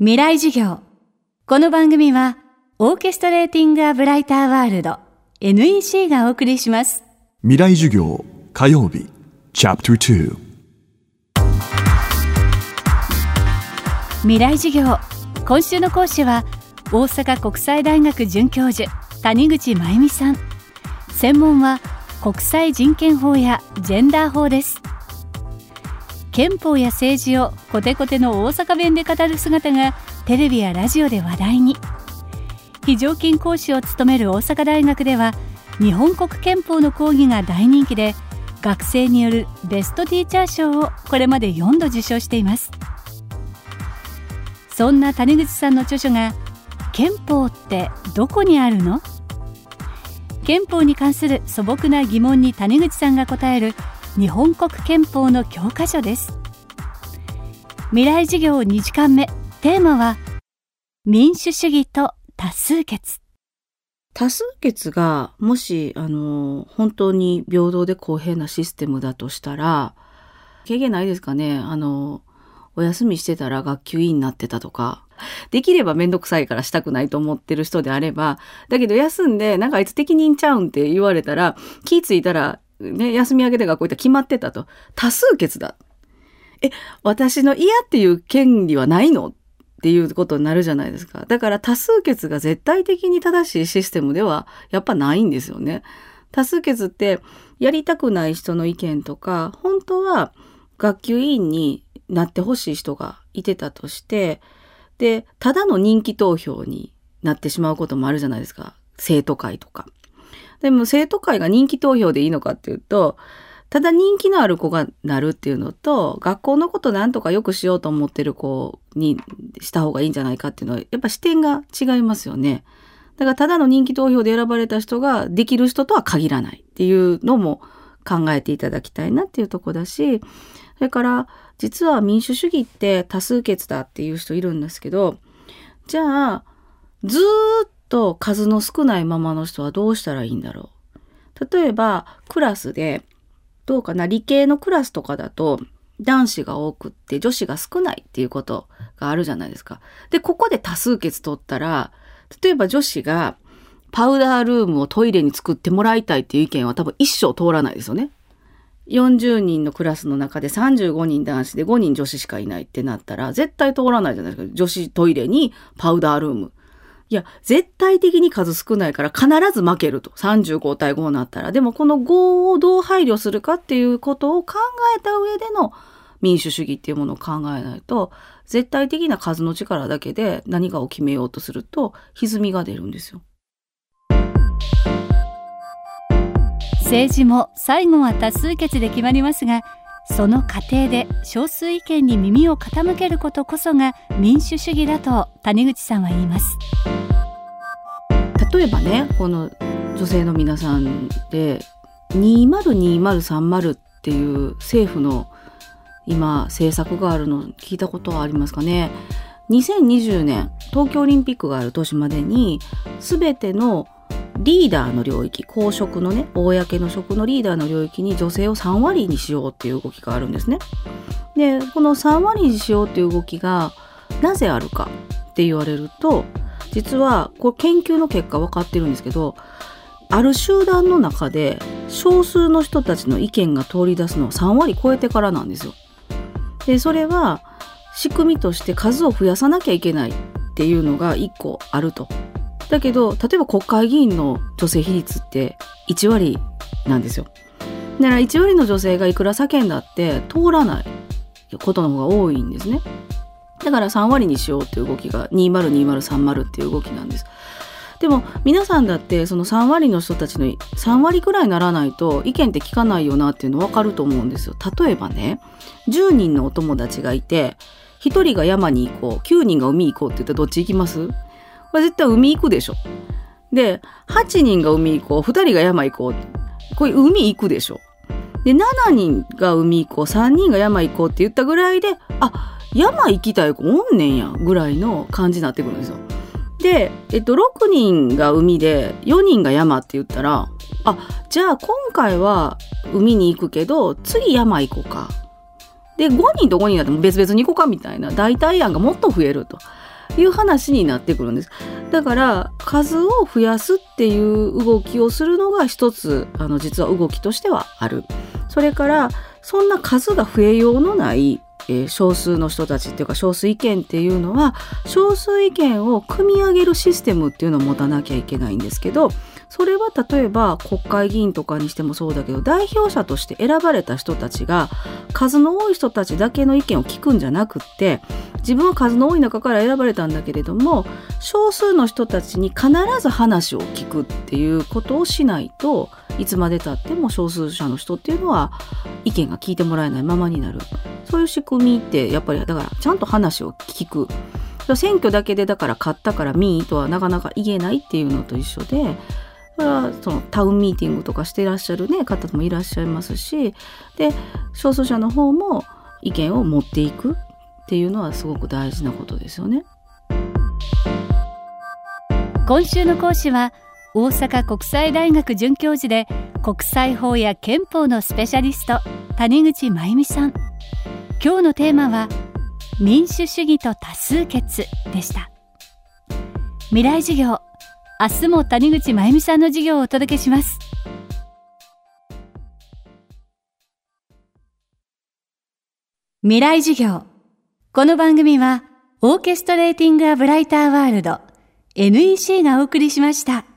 未来授業。この番組は、オーケストレーティング・ア・ブライター・ワールド NEC がお送りします。未来授業火曜日チャプター未来授業。今週の講師は、大阪国際大学准教授、谷口真由美さん。専門は、国際人権法やジェンダー法です。憲法や政治をコテコテの大阪弁で語る姿がテレビやラジオで話題に。非常勤講師を務める大阪大学では日本国憲法の講義が大人気で学生によるベストティーチャー賞をこれまで4度受賞しています。そんな谷口さんの著書が憲法ってどこにあるの？憲法に関する素朴な疑問に谷口さんが答える日本国憲法の教科書です。未来授業2時間目。テーマは民主主義と多数決。多数決がもしあの本当に平等で公平なシステムだとしたら経験ないですかね。あのお休みしてたら学級委員になってたとか。できればめんどくさいからしたくないと思ってる人であればだけど休んでなんかあいつ適任ちゃうんって言われたら気ついたらね休み明けで学校行ったら決まってたと多数決だえ私の嫌っていう権利はないの？っていうことになるじゃないですか。だから多数決が絶対的に正しいシステムではやっぱないんですよね。多数決ってやりたくない人の意見とか、本当は学級委員になってほしい人がいてたとして、で、ただの人気投票になってしまうこともあるじゃないですか。生徒会とか。でも生徒会が人気投票でいいのかっていうと、ただ人気のある子がなるっていうのと、学校のことなんとかよくしようと思ってる子にした方がいいんじゃないかっていうのは、やっぱ視点が違いますよね。だからただの人気投票で選ばれた人ができる人とは限らないっていうのも考えていただきたいなっていうとこだし、それから実は民主主義って多数決だっていう人いるんですけど、じゃあずーっと数の少ないままの人はどうしたらいいんだろう。例えばクラスでどうかな理系のクラスとかだと男子が多くって女子が少ないっていうことがあるじゃないですか。で、ここで多数決取ったら、例えば女子がパウダールームをトイレに作ってもらいたいっていう意見は多分一生通らないですよね。40人のクラスの中で35人男子で5人女子しかいないってなったら絶対通らないじゃないですか。女子トイレにパウダールーム。いや、絶対的に数少ないから必ず負けると。35対5になったら。でもこの5をどう配慮するかっていうことを考えた上での民主主義っていうものを考えないと、絶対的な数の力だけで何かを決めようとすると、歪みが出るんですよ。政治も最後は多数決で決まりますがその過程で少数意見に耳を傾けることこそが民主主義だと谷口さんは言います。例えばね、この女性の皆さんで、202030っていう政府の今政策があるの聞いたことはありますかね。2020年東京オリンピックがある年までに全てのリーダーの領域公職のね公の職のリーダーの領域に女性を3割にしようっていう動きがあるんですね。でこの3割にしようっていう動きがなぜあるかって言われると実はこれ研究の結果分かってるんですけどある集団の中で少数の人たちの意見が通り出すのは3割超えてからなんですよ。でそれは仕組みとして数を増やさなきゃいけないっていうのが1個あると。だけど例えば国会議員の女性比率って1割なんですよ。だから1割の女性がいくら叫んだって通らないことの方が多いんですね。だから3割にしようっていう動きが202030っていう動きなんです。でも皆さんだってその3割の人たちの3割くらいならないと意見って聞かないよなっていうの分かると思うんですよ。例えばね10人のお友達がいて1人が山に行こう9人が海に行こうって言ったらどっち行きます？これ絶対海行くでしょ。で8人が海行こう2人が山行こうこれ海行くでしょ。で7人が海行こう3人が山行こうって言ったぐらいであ山行きたい子おんねんやぐらいの感じになってくるんですよ。で、えっと、6人が海で4人が山って言ったらあじゃあ今回は海に行くけど次山行こうか。で5人と5人だって別々に行こうかみたいな代替案がもっと増えると。いう話になってくるんです。だから数を増やすっていう動きをするのが一つあの実は動きとしてはある。それからそんな数が増えようのないえー、少数の人たちっていうか少数意見っていうのは少数意見を組み上げるシステムっていうのを持たなきゃいけないんですけどそれは例えば国会議員とかにしてもそうだけど代表者として選ばれた人たちが数の多い人たちだけの意見を聞くんじゃなくって自分は数の多い中から選ばれたんだけれども少数の人たちに必ず話を聞くっていうことをしないといつまでたっても少数者の人っていうのは意見が聞いてもらえないままになる。そういう仕組みってやっぱりだからちゃんと話を聞く。選挙だけでだから勝ったから民意とはなかなか言えないっていうのと一緒でそれはそのタウンミーティングとかしていらっしゃる、ね、方もいらっしゃいますしで少数者の方も意見を持っていくっていうのはすごく大事なことですよね。今週の講師は大阪国際大学准教授で国際法や憲法のスペシャリスト谷口真由美さん。今日のテーマは民主主義と多数決でした。未来授業。明日も谷口真由美さんの授業をお届けします未来授業この番組はオーケストレーティング・ア・ブライター・ワールド NEC がお送りしました。